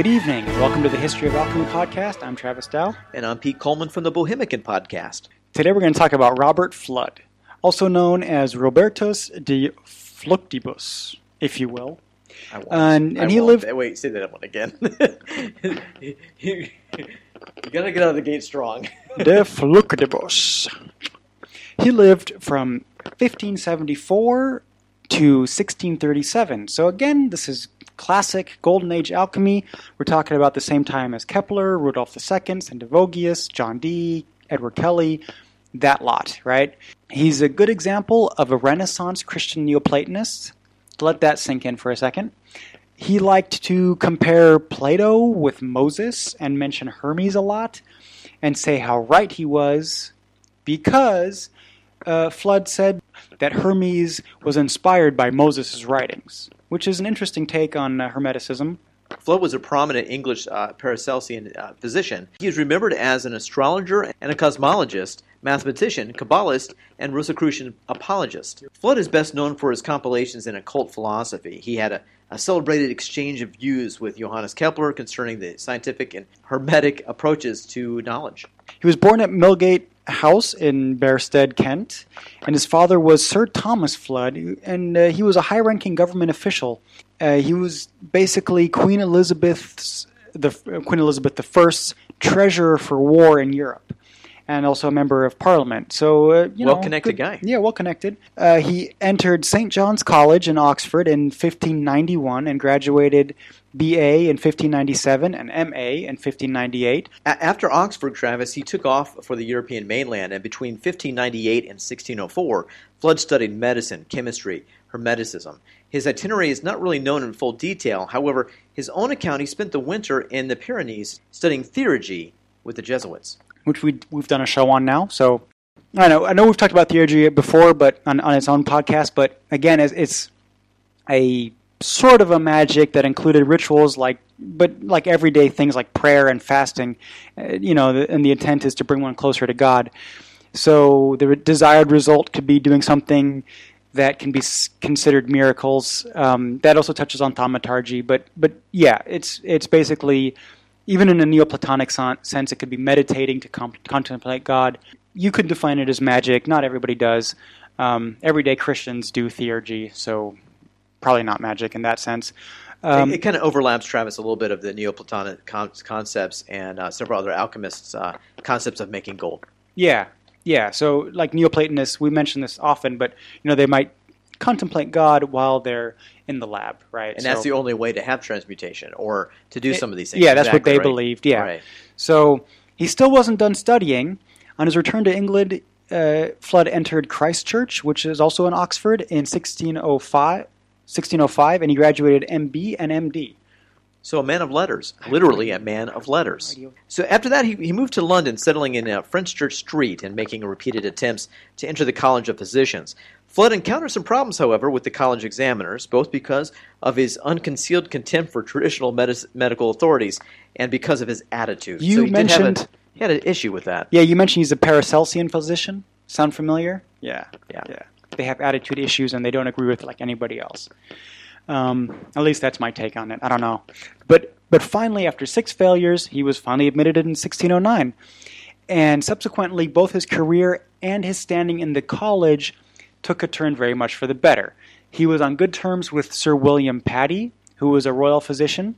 Good evening, and welcome to the History of Alchemy podcast. I'm Travis Dow. And I'm Pete Coleman from the Bohemicon podcast. Today we're going to talk about Robert Fludd, also known as Robertus de Fluctibus, if you will. I won't. And- and I he won't. lived- Wait, say that one again. you, you gotta get out of the gate strong. de Fluctibus. He lived from 1574 to 1637. So again, this is classic Golden Age alchemy. We're talking about the same time as Kepler, Rudolf II, Sendivogius, John Dee, Edward Kelly, that lot, right? He's a good example of a Renaissance Christian Neoplatonist. Let that sink in for a second. He liked to compare Plato with Moses and mention Hermes a lot and say how right he was because uh, Fludd said that Hermes was inspired by Moses' writings, which is an interesting take on uh, Hermeticism. Fludd was a prominent English uh, Paracelsian uh, physician. He is remembered as an astrologer and a cosmologist, mathematician, Kabbalist, and Rosicrucian apologist. Fludd is best known for his compilations in occult philosophy. He had a, a celebrated exchange of views with Johannes Kepler concerning the scientific and hermetic approaches to knowledge. He was born at Milgate House in Bearsted, Kent, and his father was Sir Thomas Fludd, and uh, he was a high-ranking government official. Uh, he was basically Queen Elizabeth's the Queen Elizabeth I's treasurer for war in Europe, and also a member of Parliament. So, uh, you know, Well-connected good- guy. Yeah, well connected. Uh, he entered St. John's College in Oxford in 1591 and graduated BA in 1597 and MA in 1598. A- After Oxford, Travis, he took off for the European mainland, and between 1598 and 1604, Fludd studied medicine, chemistry, hermeticism. His itinerary is not really known in full detail. However, his own account, he spent the winter in the Pyrenees studying theurgy with the Jesuits. Which we we've done a show on now. So I know I know we've talked about theurgy before, but on, on its own podcast. But again, it's, it's a sort of a magic that included rituals like, but like everyday things like prayer and fasting. Uh, you know, and the intent is to bring one closer to God. So the desired result could be doing something that can be considered miracles. Um, that also touches on thaumaturgy, but but yeah, it's it's basically even in a Neoplatonic sense, it could be meditating to com- contemplate God. You could define it as magic. Not everybody does. Um, everyday Christians do theurgy, so probably not magic in that sense. Um, it, it kind of overlaps, Travis, a little bit of the Neoplatonic con- concepts and uh, several other alchemists' uh, concepts of making gold. Yeah, yeah. So, like Neoplatonists, we mention this often, but you know they might contemplate God while they're in the lab, right? And that's the only way to have transmutation or to do some of these things. Yeah, that's what they right. believed. Yeah. Right. So he still wasn't done studying. On his return to England, uh, Fludd entered Christ Church, which is also in Oxford, in 1605, 1605 and he graduated MB and MD. So a man of letters, literally a man of letters. So after that, he, he moved to London, settling in uh, Fenchurch Street and making repeated attempts to enter the College of Physicians. Fludd encountered some problems, however, with the college examiners, both because of his unconcealed contempt for traditional medis- medical authorities and because of his attitude. You so he did have mentioned- a, he had an issue with that. Yeah, you mentioned he's a Paracelsian physician. Sound familiar? Yeah, Yeah. yeah. They have attitude issues and they don't agree with like anybody else. Um, at least that's my take on it. I don't know, but but finally, after six failures, he was finally admitted in 1609, and subsequently, both his career and his standing in the college took a turn very much for the better. He was on good terms with Sir William Paddy, who was a royal physician.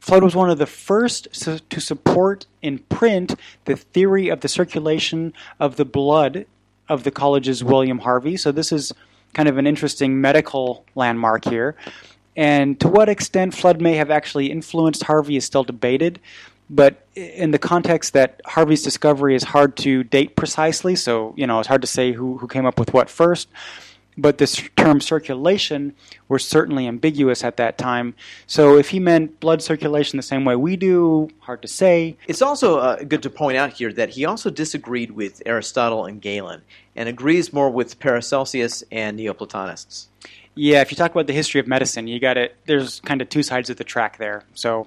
Fludd was one of the first to support in print the theory of the circulation of the blood of the college's William Harvey. So this is kind of an interesting medical landmark here. And to what extent Fludd may have actually influenced Harvey is still debated, but in the context that Harvey's discovery is hard to date precisely, so you know it's hard to say who, who came up with what first. But this term circulation was certainly ambiguous at that time. So if he meant blood circulation the same way we do, hard to say. It's also uh, good to point out here that he also disagreed with Aristotle and Galen and agrees more with Paracelsus and Neoplatonists. Yeah, if you talk about the history of medicine, you got it. There's kind of two sides of the track there. So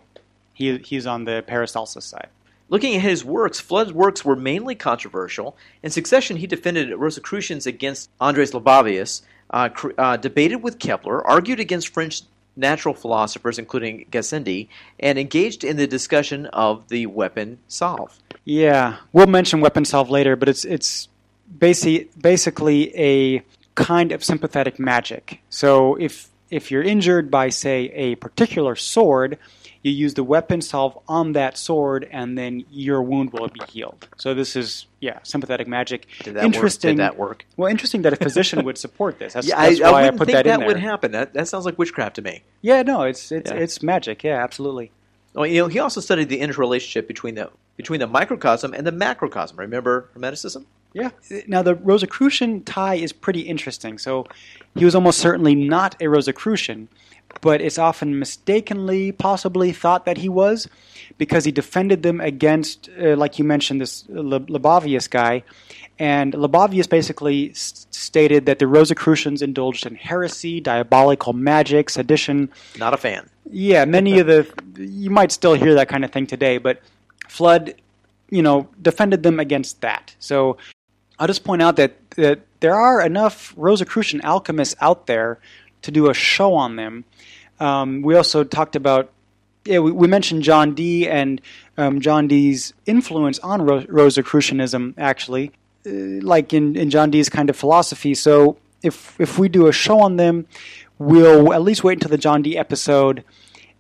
he he's on the Paracelsus side. Looking at his works, Fludd's works were mainly controversial. In succession, he defended Rosicrucians against Andres Libavius, uh, cr- uh, debated with Kepler, argued against French natural philosophers, including Gassendi, and engaged in the discussion of the weapon salve. Yeah, we'll mention weapon salve later, but it's it's basi- basically a kind of sympathetic magic. So if if you're injured by say a particular sword, you use the weapon salve on that sword, and then your wound will be healed. So this is yeah, sympathetic magic. Did that interesting. Work? Did that work? Well, interesting that a physician would support this. That's, yeah, that's I, why I, I, put think that, that in there. would happen. That, that sounds like witchcraft to me. Yeah, no, it's it's Yeah. it's magic. Yeah, absolutely. Well, you know, he also studied the interrelationship between the between the microcosm and the macrocosm. Remember Hermeticism? Yeah. Now the Rosicrucian tie is pretty interesting. So he was almost certainly not a Rosicrucian, but it's often mistakenly, possibly thought that he was, because he defended them against, uh, like you mentioned, this Libavius guy. And Libavius basically s- stated that the Rosicrucians indulged in heresy, diabolical magic, sedition, Not a fan. yeah, many of the you might still hear that kind of thing today, but Fludd, you know, defended them against that. So I'll just point out that that there are enough Rosicrucian alchemists out there to do a show on them. Um, we also talked about yeah, we, we mentioned John Dee and um, John Dee's influence on Ro- Rosicrucianism, actually, uh, like in, in John Dee's kind of philosophy. So if if we do a show on them, we'll at least wait until the John Dee episode,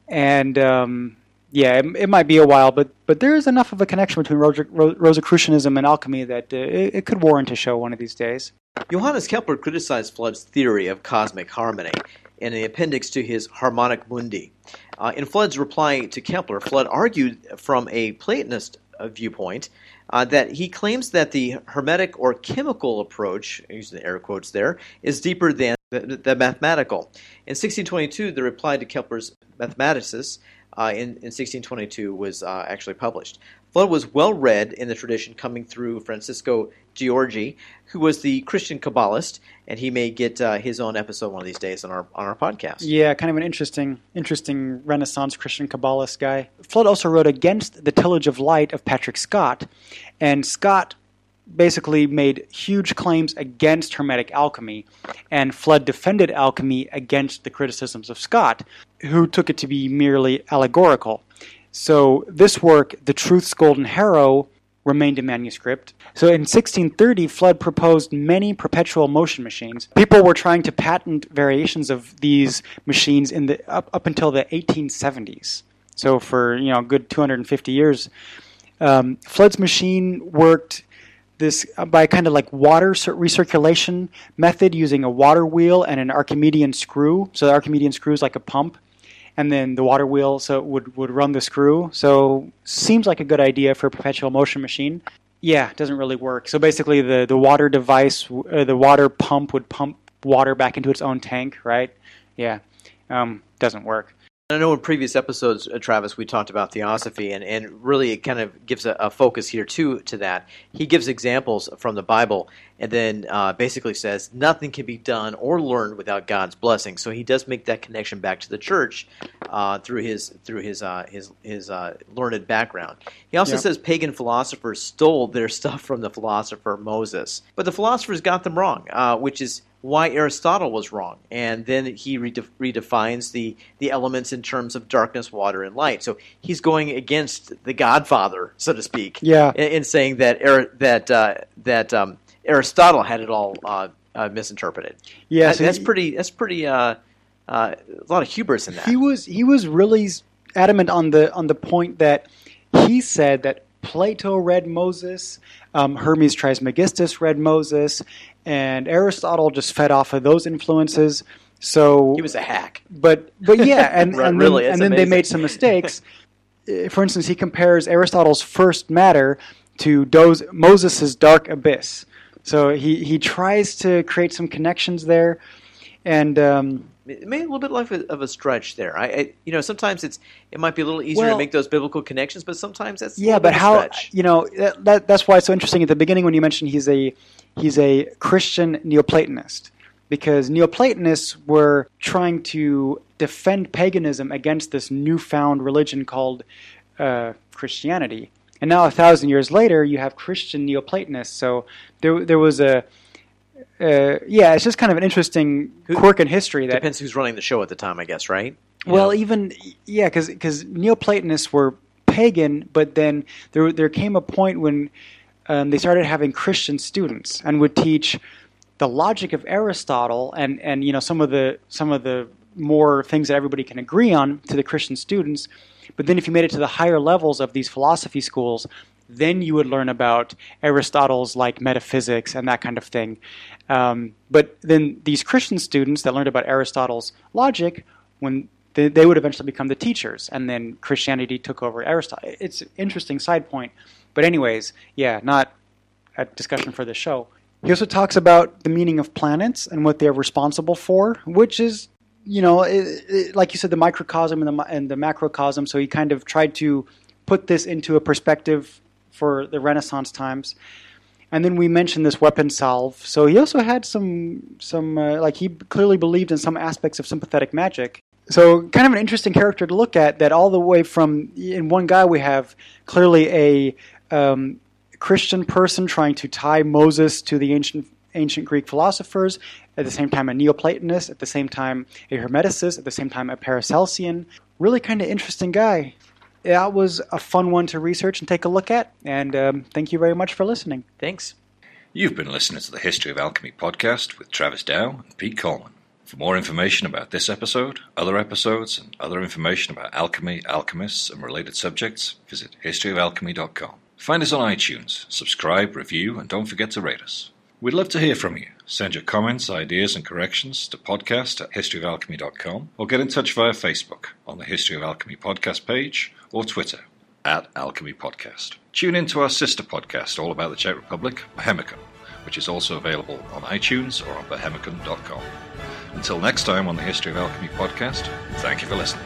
and um, yeah, it, it might be a while, but but there is enough of a connection between Ro- Rosicrucianism and alchemy that uh, it, it could warrant a show one of these days. Johannes Kepler criticized Fludd's theory of cosmic harmony in the appendix to his Harmonices Mundi. Uh, in Fludd's reply to Kepler, Fludd argued from a Platonist uh, viewpoint uh, that he claims that the Hermetic or chemical approach, using the air quotes there, is deeper than the, the mathematical. In 1622, the reply to Kepler's Mathematicus uh, in, in 1622 was uh, actually published. Fludd was well read in the tradition coming through Francisco Giorgi, who was the Christian Kabbalist, and he may get uh, his own episode one of these days on our on our podcast. Yeah, kind of an interesting, interesting Renaissance Christian Kabbalist guy. Fludd also wrote against the tillage of light of Patrick Scott, and Scott basically made huge claims against Hermetic alchemy, and Fludd defended alchemy against the criticisms of Scott, who took it to be merely allegorical. So this work, The Truth's Golden Harrow, remained a manuscript. So in 1630, Fludd proposed many perpetual motion machines. People were trying to patent variations of these machines in the up, up until the 1870s. So for you know a good 250 years, um, Fludd's machine worked this uh, by kind of like water recirculation method using a water wheel and an Archimedean screw. So the Archimedean screw is like a pump, and then the water wheel so it would would run the screw. So seems like a good idea for a perpetual motion machine. Yeah, it doesn't really work. So basically, the the water device, uh, the water pump would pump water back into its own tank, right? Yeah, um, doesn't work. I know in previous episodes, uh, Travis, we talked about theosophy, and, and really it kind of gives a, a focus here too to that. He gives examples from the Bible, and then uh, basically says nothing can be done or learned without God's blessing. So he does make that connection back to the church uh, through his through his uh, his his uh, learned background. He also says pagan philosophers stole their stuff from the philosopher Moses, but the philosophers got them wrong, uh, which is why Aristotle was wrong, and then he redef- redefines the the elements in terms of darkness, water, and light. So he's going against the Godfather, so to speak, Yeah. in, in saying that Ar- that uh, that um, Aristotle had it all uh, uh, misinterpreted. Yeah, That- so that's he- pretty. That's pretty. Uh, uh, a lot of hubris in that. He was he was really adamant on the on the point that he said that Plato read Moses, um, Hermes Trismegistus read Moses, and Aristotle just fed off of those influences. So he was a hack. but but yeah, and, Right, and really, then, and then they made some mistakes. uh, for instance, he compares Aristotle's first matter to Doze, Moses' dark abyss. So he, he tries to create some connections there, and um, it made a little bit like a, of a stretch there. I, I, you know, sometimes it's it might be a little easier Well- to make those biblical connections, but sometimes that's yeah, but bit of a how stretch. you know that, that that's why it's so interesting at the beginning when you mentioned he's a he's a Christian Neoplatonist because Neoplatonists were trying to defend paganism against this newfound religion called uh, Christianity, and now a thousand years later you have Christian Neoplatonists. So there there was a uh, yeah, it's just kind of an interesting quirk in history that Depends who's running the show at the time, I guess, right? You well, know? even yeah, because because Neoplatonists were pagan, but then there there came a point when um, they started having Christian students and would teach the logic of Aristotle and and you know some of the some of the more things that everybody can agree on to the Christian students. But then if you made it to the higher levels of these philosophy schools, then you would learn about Aristotle's like metaphysics and that kind of thing. Um, but then these Christian students that learned about Aristotle's logic, when they, they would eventually become the teachers, and then Christianity took over Aristotle. It's an interesting side point. But anyways, yeah, not a discussion for this show. He also talks about the meaning of planets and what they're responsible for, which is, you know, it, it, like you said, the microcosm and the, and the macrocosm. So he kind of tried to put this into a perspective for the Renaissance times. And then we mentioned this weapon salve. So he also had some some uh, like he clearly believed in some aspects of sympathetic magic. So kind of an interesting character to look at. That all the way from in one guy we have clearly a um, Christian person trying to tie Moses to the ancient ancient Greek philosophers. At the same time, a Neoplatonist. At the same time, a Hermeticist. At the same time, a Paracelsian. Really kind of interesting guy. That was a fun one to research and take a look at. And um, thank you very much for listening. Thanks. You've been listening to the History of Alchemy podcast with Travis Dow and Pete Coleman. For more information about this episode, other episodes, and other information about alchemy, alchemists, and related subjects, visit historyofalchemy.com. Find us on iTunes, subscribe, review, and don't forget to rate us. We'd love to hear from you. Send your comments, ideas, and corrections to podcast at historyofalchemy.com or get in touch via Facebook on the History of Alchemy podcast page or Twitter at Alchemy Podcast. Tune in to our sister podcast all about the Czech Republic, Bohemicon, which is also available on iTunes or on bohemicon.com. Until next time on the History of Alchemy podcast, thank you for listening.